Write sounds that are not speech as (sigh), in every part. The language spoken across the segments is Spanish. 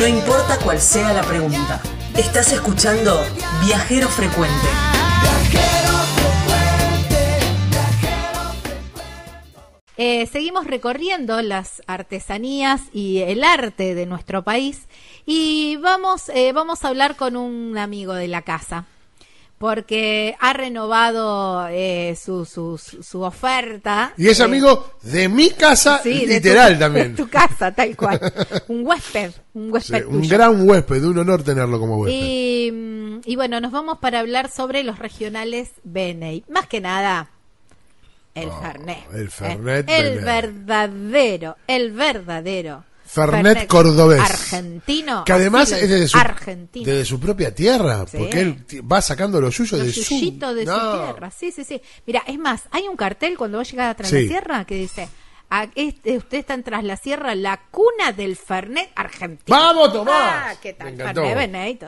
No importa cuál sea la pregunta. Estás escuchando Viajero Frecuente. Eh, seguimos recorriendo las artesanías y el arte de nuestro país y vamos, eh, vamos a hablar con un amigo de la casa porque ha renovado eh, su, su, su, oferta. Y es amigo de mi casa, literal (laughs) también. De tu casa, tal cual. un huésped, un huésped. un gran huésped, un honor tenerlo como huésped. Y, y, bueno, nos vamos para hablar sobre los regionales Beney. Más que nada, el oh, Fernet. El Fernet. El verdadero, el verdadero Fernet, cordobés. Argentino. Que además es de su, de su propia tierra, porque él va sacando lo suyo de su... de su tierra, sí, sí, sí. Mira, es más, hay un cartel cuando vos llegás a Tras la Sierra que dice... Este, usted está en Tras la Sierra, la cuna del Fernet argentino. ¡Vamos, Tomás! Ah, ¿qué tal? Fernet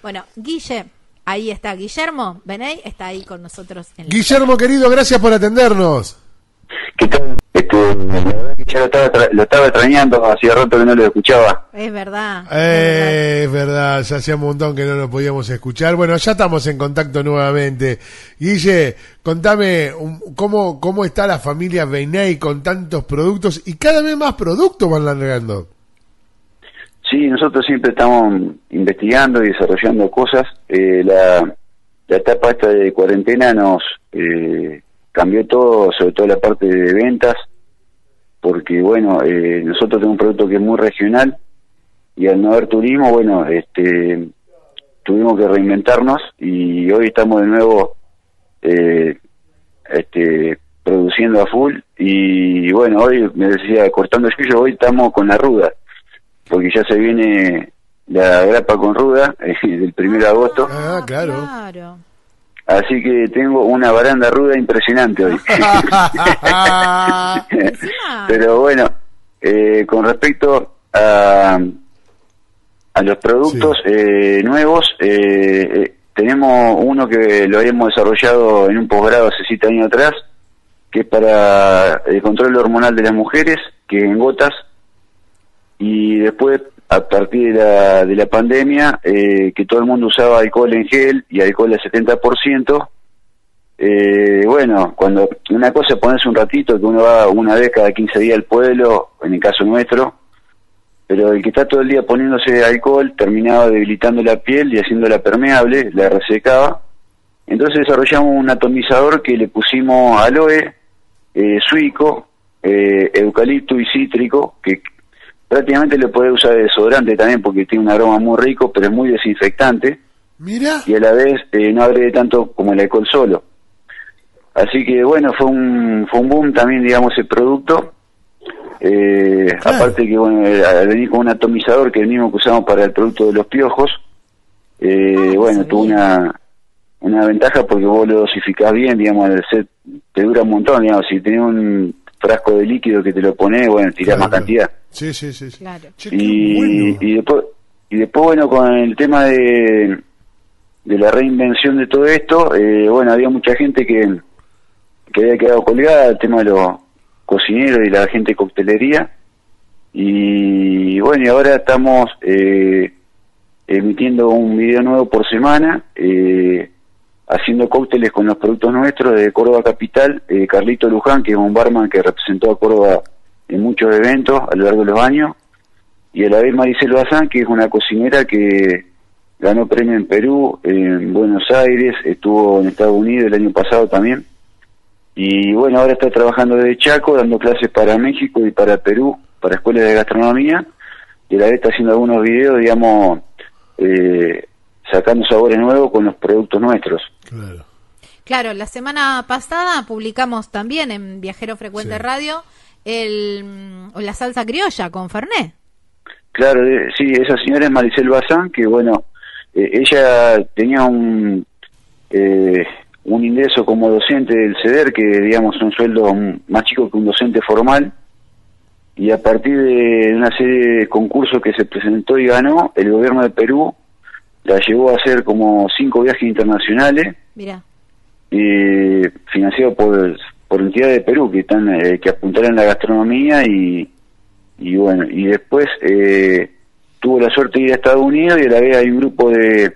Bueno, Guille, ahí está Guillermo Beney, está ahí con nosotros. En Guillermo, querido, gracias por atendernos. ¿Qué tal? Este, ya lo estaba, lo estaba extrañando, hacía rato que no lo escuchaba. Es verdad. Eh, es verdad, ya hacía un montón que no lo podíamos escuchar. Bueno, ya estamos en contacto nuevamente. Guille, contame cómo, cómo está la familia Beinay con tantos productos y cada vez más productos van largando. Sí, nosotros siempre estamos investigando y desarrollando cosas. Eh, la, la etapa esta de cuarentena nos... Eh, cambió todo, sobre todo la parte de ventas, porque bueno, eh, nosotros tenemos un producto que es muy regional y al no haber turismo, bueno, este tuvimos que reinventarnos y hoy estamos de nuevo eh, este produciendo a full y bueno, hoy me decía cortando el cuello, hoy estamos con la ruda, porque ya se viene la grapa con ruda (laughs) el primero de agosto. Ah, claro. Así que tengo una baranda ruda impresionante hoy. (laughs) (laughs) Pero bueno, eh, con respecto a, a los productos eh, nuevos, eh, tenemos uno que lo habíamos desarrollado en un posgrado hace siete años atrás, que es para el control hormonal de las mujeres, que en gotas, y después a partir de la, de la pandemia, eh, que todo el mundo usaba alcohol en gel y alcohol al 70%, eh, bueno, cuando una cosa es ponerse un ratito, que uno va una vez cada 15 días al pueblo, en el caso nuestro, pero el que está todo el día poniéndose alcohol terminaba debilitando la piel y haciéndola permeable, la resecaba. Entonces desarrollamos un atomizador que le pusimos aloe, eh, suico, eh, eucalipto y cítrico, que prácticamente le puede usar de desodorante también porque tiene un aroma muy rico, pero es muy desinfectante. Mira. Y a la vez eh, no agrede tanto como el alcohol solo. Así que bueno, fue un, fue un boom también, digamos, el producto. Eh, aparte que, bueno, eh, al venir con un atomizador que es el mismo que usamos para el producto de los piojos, eh, ah, bueno, tuvo una, una ventaja porque vos lo dosificás bien, digamos, el set te dura un montón, digamos, si tenés un frasco de líquido que te lo pones, bueno, tirás más cantidad. Sí, sí, sí. Claro. y, y, después, y después, bueno, con el tema de, de la reinvención de todo esto, eh, bueno, había mucha gente que, que había quedado colgada, el tema de los cocineros y la gente de coctelería. Y bueno, y ahora estamos eh, emitiendo un video nuevo por semana. Eh, haciendo cócteles con los productos nuestros de Córdoba Capital, eh, Carlito Luján, que es un barman que representó a Córdoba en muchos eventos a lo largo de los años, y a la vez Maricel Bazán, que es una cocinera que ganó premio en Perú, en Buenos Aires, estuvo en Estados Unidos el año pasado también, y bueno, ahora está trabajando desde Chaco, dando clases para México y para Perú, para escuelas de gastronomía, y a la vez está haciendo algunos videos, digamos, eh, sacando sabores nuevos con los productos nuestros. Claro. Claro, la semana pasada publicamos también en Viajero Frecuente Radio el, mm, la salsa criolla con Fernet. Claro, eh, sí, esa señora es Maricel Bazán, que bueno, eh, ella tenía un, eh, un ingreso como docente del CEDER, que digamos un sueldo más chico que un docente formal, y a partir de una serie de concursos que se presentó y ganó, el gobierno de Perú la llevó a hacer como cinco viajes internacionales. Mira. Eh, financiado por, por entidades de Perú que están eh, que apuntaron la gastronomía y, y bueno y después eh, tuvo la suerte de ir a Estados Unidos y a la vez hay un grupo de,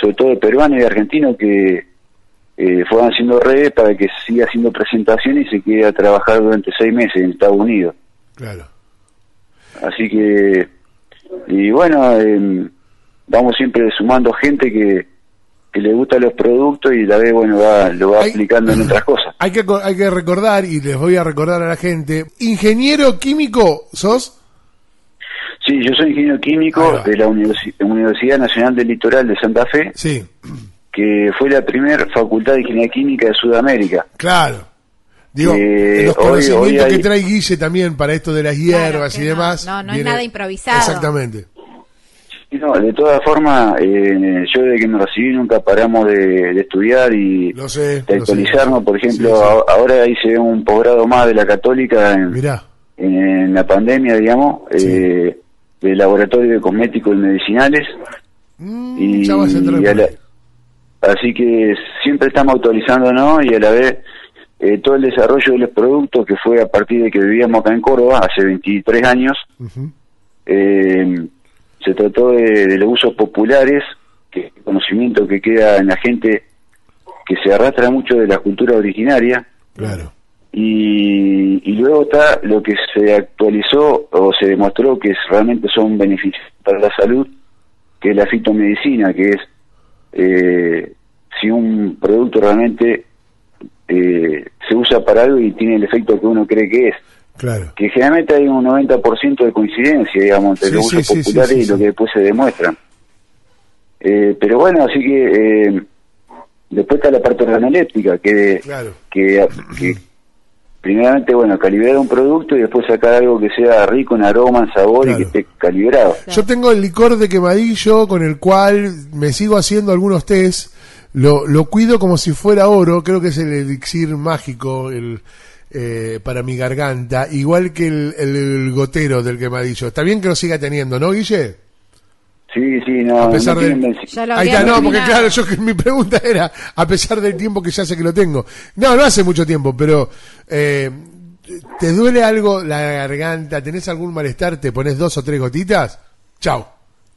sobre todo de peruanos y de argentinos que eh, fueron haciendo redes para que siga haciendo presentaciones y se quede a trabajar durante seis meses en Estados Unidos. Claro. Así que, y bueno, em, vamos siempre sumando gente que, que le gusta los productos y la vez, bueno, va, lo va Hay- aplicando en otras cosas. Hay que, hay que recordar, y les voy a recordar a la gente, ingeniero químico, ¿sos? Sí, yo soy ingeniero químico de la Universi- Universidad Nacional del Litoral de Santa Fe, Sí, que fue la primera facultad de ingeniería química de Sudamérica. claro. Digo, Eh, los conocimientos hoy hay- que trae Guille también para esto de las hierbas y no, demás. no, no es nada improvisado. Exactamente. Y no, de todas formas, eh, yo desde que me recibí nunca paramos de, de estudiar y sé. de actualizarnos. Por ejemplo, Sí, sí. a- ahora hice un posgrado más de la Católica en, Mirá. en la pandemia, digamos, Sí. eh, de laboratorio de cosméticos y medicinales. Mm, Y, ya vas a entrar y a por la- ahí. así que siempre estamos actualizándonos y a la vez eh, todo el desarrollo de los productos que fue a partir de que vivíamos acá en Córdoba hace 23 años, eh, se trató de, de los usos populares, que el conocimiento que queda en la gente que se arrastra mucho de la cultura originaria Claro. y, y luego está lo que se actualizó o se demostró que es- realmente son beneficios para la salud, que es la fitomedicina, que es eh, si un producto realmente eh, se usa para algo y tiene el efecto que uno cree que es. Claro. Que generalmente hay un 90% de coincidencia, digamos, entre Sí, los sí, usos sí, sí, populares sí, y lo que después se demuestran. Eh, pero bueno, así que eh, después está la parte organoléptica, que Claro. que, que primeramente, bueno, calibrar un producto y después sacar algo que sea rico en aroma, en sabor Claro. y que esté calibrado. Yo tengo el licor de quemadillo con el cual me sigo haciendo algunos test. Lo, lo cuido como si fuera oro. Creo que es el elixir mágico el, eh, para mi garganta. Igual que el, el- el gotero del quemadillo. Está bien que lo siga teniendo, ¿no, Guille? Sí, sí, no, A pesar no de- Ahí había está, no, porque claro, yo que mi pregunta era, a pesar del tiempo que ya sé que lo tengo. No, no hace mucho tiempo, pero eh, ¿te duele algo la garganta? ¿Tenés algún malestar? ¿Te pones dos o tres gotitas? Chao,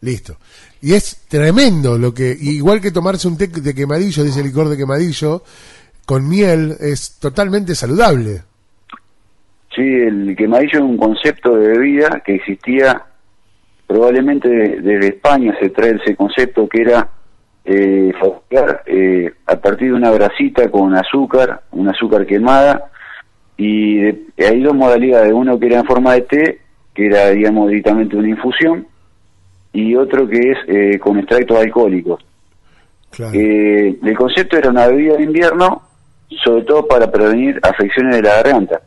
listo. Y es tremendo lo que, igual que tomarse un té de quemadillo, dice licor de quemadillo, con miel, es totalmente saludable. Sí, el quemadillo es un concepto de bebida que existía probablemente de- desde España, se trae ese concepto que era eh, fabricar eh, a partir de una brasita con azúcar, un azúcar quemada, y de- hay dos modalidades, uno que era en forma de té, que era digamos directamente una infusión, y otro que es eh, con extractos alcohólicos. Claro. Eh, el concepto era una bebida de invierno, sobre todo para prevenir afecciones de la garganta.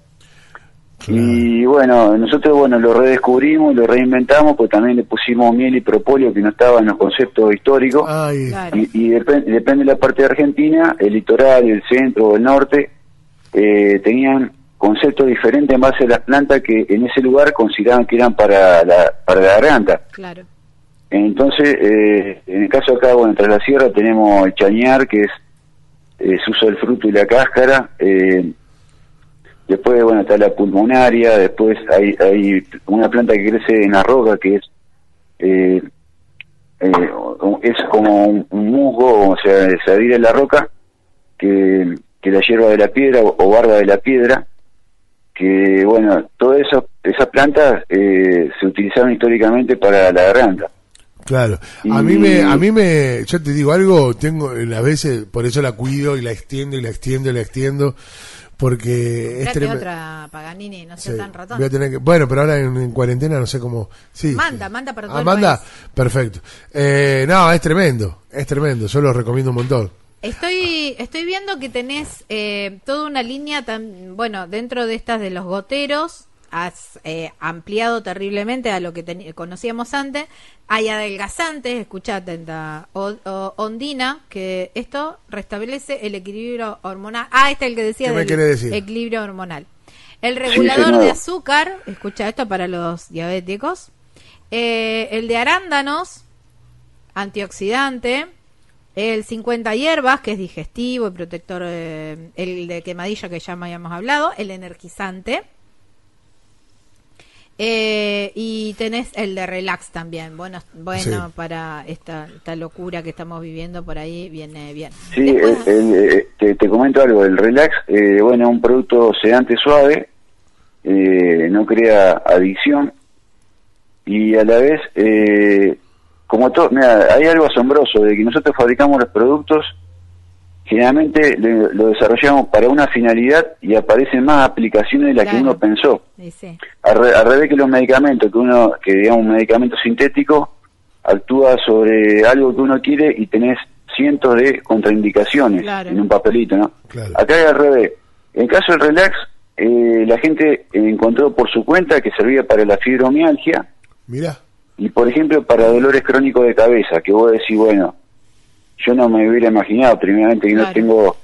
Y bueno, nosotros bueno lo redescubrimos, lo reinventamos, pues también le pusimos miel y propóleo que no estaba en los conceptos históricos. Claro. Y, y depen- depende de la parte de Argentina, el litoral, el centro o el norte, eh, tenían conceptos diferentes en base a las plantas que en ese lugar consideraban que eran para la, para la garganta. Claro. Entonces, eh, en el caso acá, bueno, tras la sierra tenemos el chañar, que es eh, se usa el fruto y la cáscara. eh, después, bueno, está la pulmonaria. Después hay, hay una planta que crece en la roca, que es eh, eh, es como un, musgo, o sea, se adhiere a la roca, que, que la hierba de la piedra o, o barba de la piedra. Que, bueno, todas esas esas plantas eh, se utilizaron históricamente para la garganta. Claro, a mí me, a mí me, yo te digo algo, tengo a veces, por eso la cuido y la extiendo y la extiendo y la extiendo, porque es tremendo. otra Paganini, no sea Sí, tan ratón. voy a tener que- bueno, pero ahora en, en cuarentena no sé cómo. Sí. Manda, manda para todo Ah, el manda, país. perfecto. Eh, no, es tremendo, es tremendo, yo lo recomiendo un montón. Estoy, estoy viendo que tenés eh, toda una línea, tan, bueno, dentro de estas de los goteros, has eh, ampliado terriblemente a lo que conocíamos antes. Hay adelgazantes, escucha atenta, o- o- ondina, que esto restablece el equilibrio hormonal. Ah, este es el que decía ¿Qué me del decir? equilibrio hormonal. El regulador de azúcar, escucha esto para los diabéticos. Eh, el de arándanos, antioxidante. El 50 hierbas, que es digestivo y protector. eh, el de quemadilla, que ya me habíamos hablado. El energizante. Eh, y tenés el de relax también. Bueno, bueno Sí. para esta, esta locura que estamos viviendo por ahí viene bien. Sí, Después- el- el, eh, te, te comento algo, el relax, eh, bueno, un producto sedante suave, eh, no crea adicción y a la vez, eh, como todo, mira, hay algo asombroso de que nosotros fabricamos los productos, generalmente le- lo desarrollamos para una finalidad y aparecen más aplicaciones de las que uno pensó. Sí. Al, re- al revés que los medicamentos, que uno, que digamos un medicamento sintético, actúa sobre algo que uno quiere y tenés cientos de contraindicaciones Claro. en un papelito, ¿no? Claro. Acá es al revés. En el caso del relax, eh, la gente encontró por su cuenta que servía para la fibromialgia Mira, y, por ejemplo, para dolores crónicos de cabeza, que vos decís, bueno, yo no me hubiera imaginado, primeramente, que no tengo,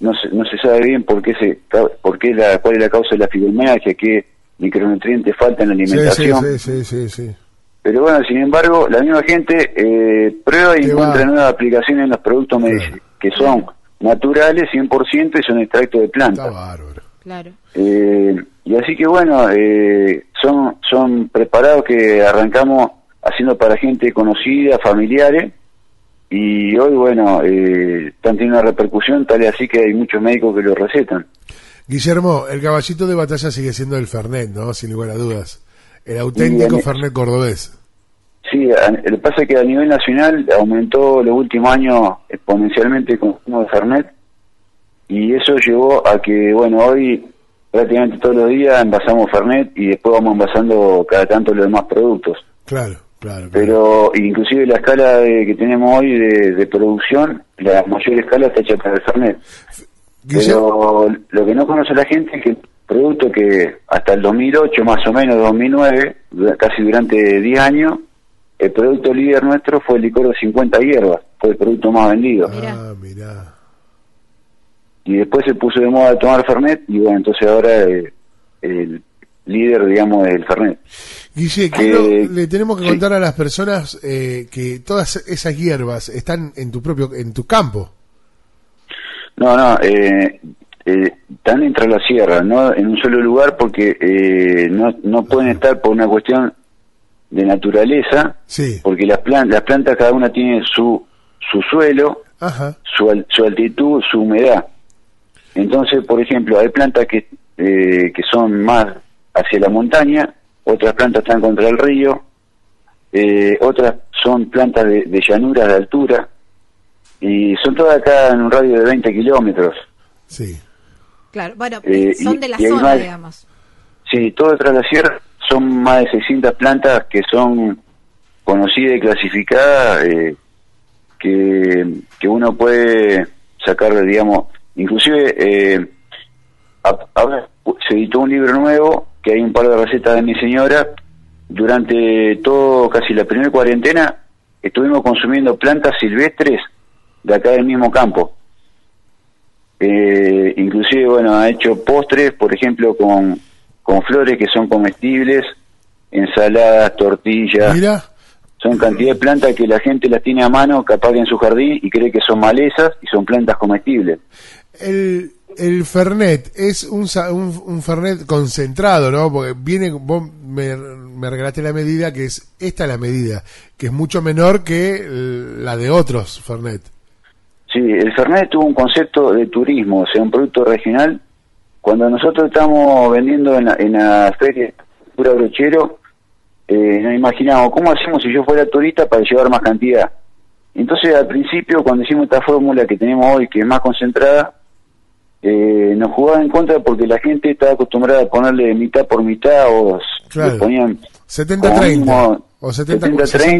no se, no se sabe bien por qué, se, ca- por qué la, cuál es la causa de la fibromialgia, qué micronutrientes faltan en la sí, alimentación. sí, sí, sí, sí. Pero bueno, sin embargo, la misma gente eh, prueba y Te encuentra va. nuevas aplicaciones en los productos Claro. que son naturales 100% y son extractos de Está plantas. bárbaro. Claro. Eh, y así que bueno, eh, son, son preparados que arrancamos haciendo para gente conocida, familiares, y hoy bueno, eh, están teniendo una repercusión tal y así que hay muchos médicos que lo recetan. Guillermo, el caballito de batalla sigue siendo el Fernet, ¿no? Sin lugar a dudas. El auténtico. Fernet cordobés. Sí, lo que pasa es que a nivel nacional aumentó los últimos años exponencialmente el consumo de Fernet y eso llevó a que, bueno, hoy prácticamente todos los días envasamos Fernet y después vamos envasando cada tanto los demás productos. Claro, claro. claro. Pero inclusive la escala de- que tenemos hoy de, de producción, la mayor escala está hecha para el Fernet. Pero lo que no conoce la gente es que el producto que hasta el 2008, más o menos 2009, du- casi durante 10 años, el producto líder nuestro fue el licor de 50 hierbas, fue el producto más vendido. Ah, mirá. Y después se puso de moda tomar Fernet y bueno, entonces ahora eh, el líder, digamos, es el Fernet. Guille, Que- quiero- le tenemos que sí. contar a las personas eh, que todas esas hierbas están en tu propio, en tu campo. No, no, eh, eh, están entre las sierras, no en un solo lugar porque eh, no, no pueden estar por una cuestión de naturaleza, Sí. porque las, plan- las plantas cada una tiene su, su suelo, Ajá. su, al- su altitud, su humedad. Entonces, por ejemplo, hay plantas que, eh, que son más hacia la montaña, otras plantas están contra el río, eh, otras son plantas de, de llanuras de altura, y son todas acá en un radio de 20 kilómetros. Sí. Claro. Bueno, Eh, son y- de la zona, más- digamos. Sí, todo detrás de la sierra son más de 600 plantas que son conocidas y clasificadas, eh, que, que uno puede sacar, digamos, inclusive eh, ahora se editó un libro nuevo, que hay un par de recetas de mi señora, durante todo, casi la primera cuarentena, estuvimos consumiendo plantas silvestres de acá del mismo campo. Eh, inclusive, bueno, ha hecho postres, por ejemplo, con, con flores que son comestibles, ensaladas, tortillas. Mira, Son cantidad de plantas que la gente las tiene a mano, capaz que en su jardín, y cree que son malezas y son plantas comestibles. el, el Fernet es un, un, Fernet concentrado, ¿no? Porque viene, vos me, regalaste la medida que es, esta es la medida, que es mucho menor que la de otros Fernet. Sí, el Fernet tuvo un concepto de turismo, o sea, un producto regional. Cuando nosotros estamos vendiendo en la, en la feria pura brochero, eh, nos imaginamos, ¿cómo hacemos si yo fuera turista para llevar más cantidad? Entonces, al principio, cuando hicimos esta fórmula que tenemos hoy, que es más concentrada, eh, nos jugaba en contra porque la gente estaba acostumbrada a ponerle mitad por mitad o Claro. le ponían 70-30 como mínimo o 70, 70-30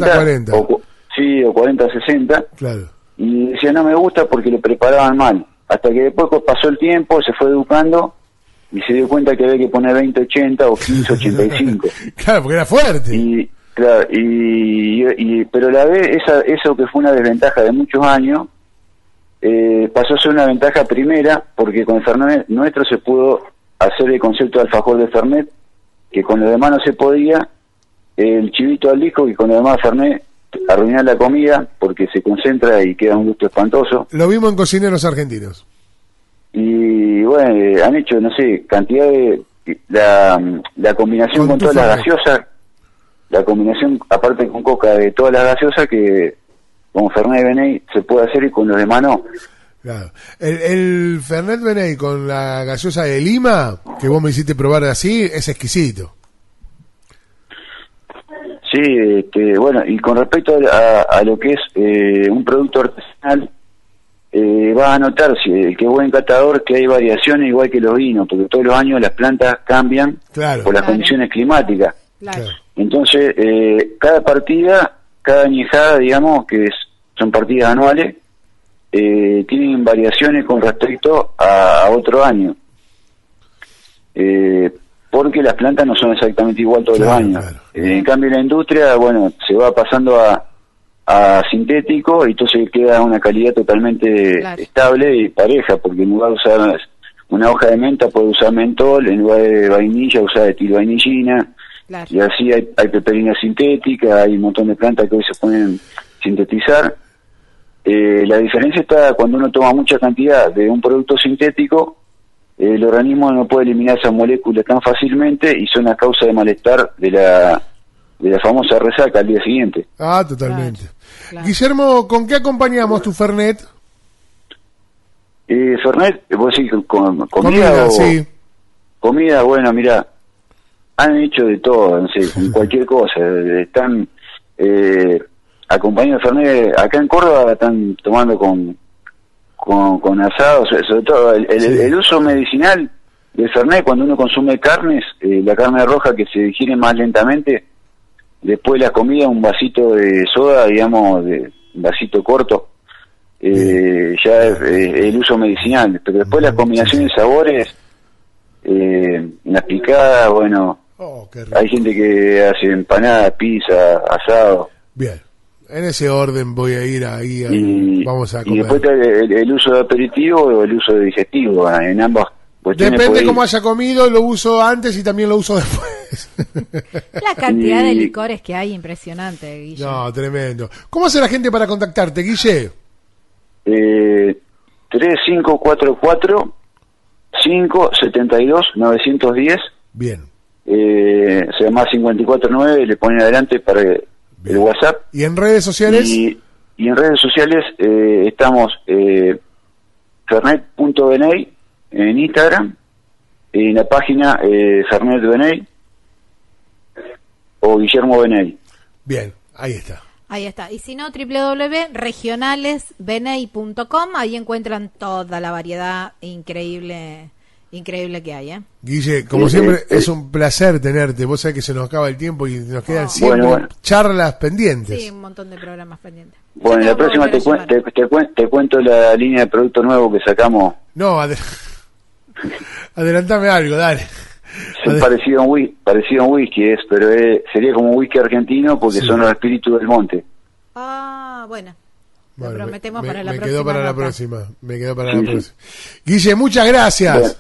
60-40. o cu- sí, o 40-60 Claro. y decía no me gusta porque lo preparaban mal hasta que después pasó el tiempo se fue educando y se dio cuenta que había que poner 20-80 o 15-85 (laughs) claro, porque era fuerte. y claro y, y- pero la vez esa eso que fue una desventaja de muchos años eh, pasó a ser una ventaja primera porque con el Fernet nuestro se pudo hacer el concepto de alfajor de Fernet que con lo demás no se podía el chivito al disco que con lo demás Fernet arruinar la comida porque se concentra y queda un gusto espantoso Lo vimos en cocineros argentinos. y bueno, eh, han hecho, no sé, cantidad de, la, la combinación Con todas las gaseosas, la combinación aparte con coca de todas las gaseosas que con Fernet Beney se puede hacer y con los demás no. Claro. El, el Fernet Beney con la gaseosa de Lima, que vos me hiciste probar así, es exquisito. Sí, este, bueno, y con respecto a, a lo que es eh, un producto artesanal, eh, va a notar, si el que es buen catador, que hay variaciones igual que los vinos, porque todos los años las plantas cambian Claro. por las Claro. condiciones climáticas. Claro. Claro. Entonces, eh, cada partida, cada añejada, digamos, que es- son partidas anuales, eh, tienen variaciones con respecto a, a otro año. Eh, porque las plantas no son exactamente igual todos Claro, los años. claro. Eh, en cambio, la industria, bueno, se va pasando a, a sintético y entonces queda una calidad totalmente Claro. estable y pareja, porque en lugar de usar una hoja de menta, puede usar mentol, en lugar de vainilla, usar etilvainillina. Claro. Y así hay, hay peperina sintética, hay un montón de plantas que hoy se pueden sintetizar. Eh, la diferencia está cuando uno toma mucha cantidad de un producto sintético, eh, el organismo no puede eliminar esas moléculas tan fácilmente y son la causa de malestar de la, de la famosa resaca al día siguiente. Ah, totalmente. Claro. Guillermo, ¿con qué acompañamos tu Fernet? Eh, Fernet, vos decís con, con- comida, Comida, o sí. comida, bueno, mira, han hecho de todo, no sé, cualquier cosa. eh, Están eh, acompañando Fernet, acá en Córdoba están tomando con con, con asados, sobre todo el, el- Sí. el uso medicinal del Fernet cuando uno consume carnes, eh, la carne roja que se digiere más lentamente, después la comida un vasito de soda, digamos, de un vasito corto, eh, ya es eh, el uso medicinal, pero después la combinación de sabores, eh, las picadas, bueno, Oh, hay gente que hace empanadas, pizza, asado. Bien. En ese orden voy a ir ahí. a- Y, vamos a y comer. después el, el uso de aperitivo o el uso de digestivo, en ambas cuestiones. Depende cómo ir. haya comido, lo uso antes y también lo uso después. (laughs) La cantidad de licores que hay, impresionante, Guille. no, tremendo. ¿Cómo hace la gente para contactarte, Guille? Eh, 3544 572 910 Bien. eh, sea, más 549 le ponen adelante para Bien. el WhatsApp ¿Y en redes sociales? y, y en redes sociales eh, estamos eh, fernet.beney en Instagram en la página eh, Fernet Beney o Guillermo Beney Bien, ahí está. Ahí está. Y si no, www.regionalesbeney.com. Ahí encuentran toda la variedad increíble, increíble que hay. ¿eh? Guille, como siempre, es un placer tenerte. Vos sabés que se nos acaba el tiempo y nos quedan siempre Bueno, bueno. charlas pendientes. Sí, un montón de programas pendientes. Bueno, la próxima te, cuen- te, te cuen- te cuento la línea de producto nuevo que sacamos. No, adel- (laughs) adelantame algo, dale. Es parecido a un whisky, parecido a un whisky es, pero es- sería como un whisky argentino porque Sí. son los espíritus del monte. Ah, bueno. Lo Bueno, prometemos me, para la me próxima. quedó para la nota. próxima. Me quedó para Sí, la sí. próxima. Guille, muchas gracias. Bueno.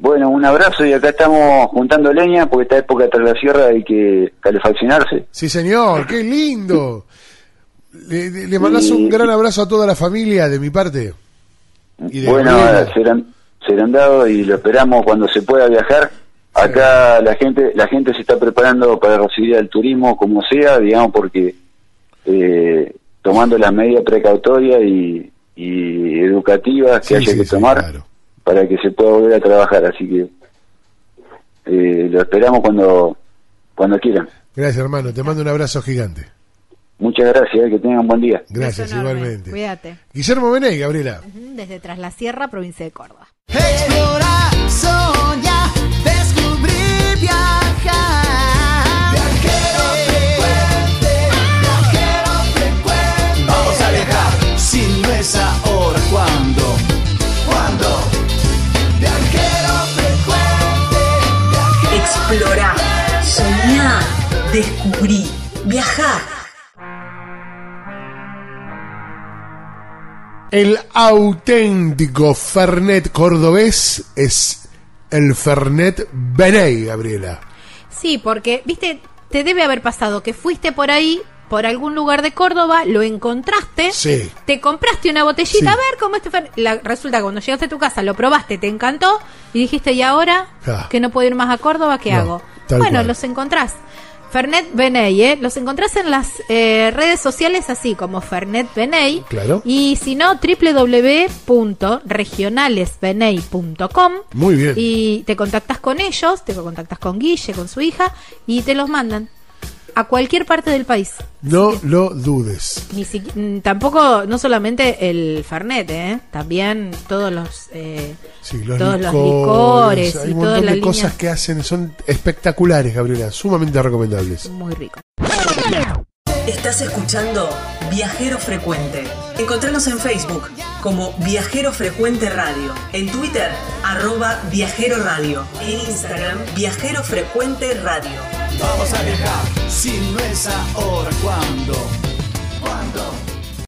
Bueno, un abrazo y acá estamos juntando leña porque esta época tras la sierra hay que calefaccionarse. Sí, señor, qué lindo. Le, le- mandás Y- un gran abrazo a toda la familia de mi parte. Y de Bueno, serán dados y lo esperamos cuando se pueda viajar. Acá la gente la gente se está preparando para recibir al turismo como sea, digamos, porque eh, tomando las medidas precautorias y, y educativas que Sí, haya sí, que sí, tomar claro. Para que se pueda volver a trabajar. Así que eh, lo esperamos cuando cuando quieran. Gracias, hermano. Te mando un abrazo gigante. Muchas gracias, que tengan buen día. Gracias, igualmente. Cuídate. Guillermo Benet, Gabriela. Desde Tras la Sierra, provincia de Córdoba. Explorar, soñar, descubrir, viajar. Explorá, soñá, descubrí, viajá. El auténtico Fernet cordobés es el Fernet Benet, Gabriela. Sí, porque, viste, te debe haber pasado que fuiste por ahí por algún lugar de Córdoba, lo encontraste, Sí. te compraste una botellita, Sí. a ver cómo este. La- resulta que cuando llegaste a tu casa, lo probaste, te encantó y dijiste, ¿y ahora Ah. que no puedo ir más a Córdoba, qué No, hago? Bueno, cual. los encontrás. Fernet Beney, ¿eh? Los encontrás en las eh, redes sociales así como Fernet Beney. Claro. Y si no, www.regionalesbeney.com. Muy bien. Y te contactas con ellos, te contactas con Guille, con su hija, y te los mandan a cualquier parte del país. No lo dudes. Ni mm, tampoco, no solamente el Fernet, ¿eh? también todos los, eh, Sí, los todos licores, los licores hay y un toda montón la de línea. cosas que hacen, son espectaculares, Gabriela, sumamente recomendables. Muy rico. Estás escuchando Viajero Frecuente. Encontrarnos en Facebook como Viajero Frecuente Radio. En Twitter, arroba Viajero Radio. En Instagram, Viajero Frecuente Radio. Vamos a viajar, si no es ahora, ¿cuándo? ¿Cuándo?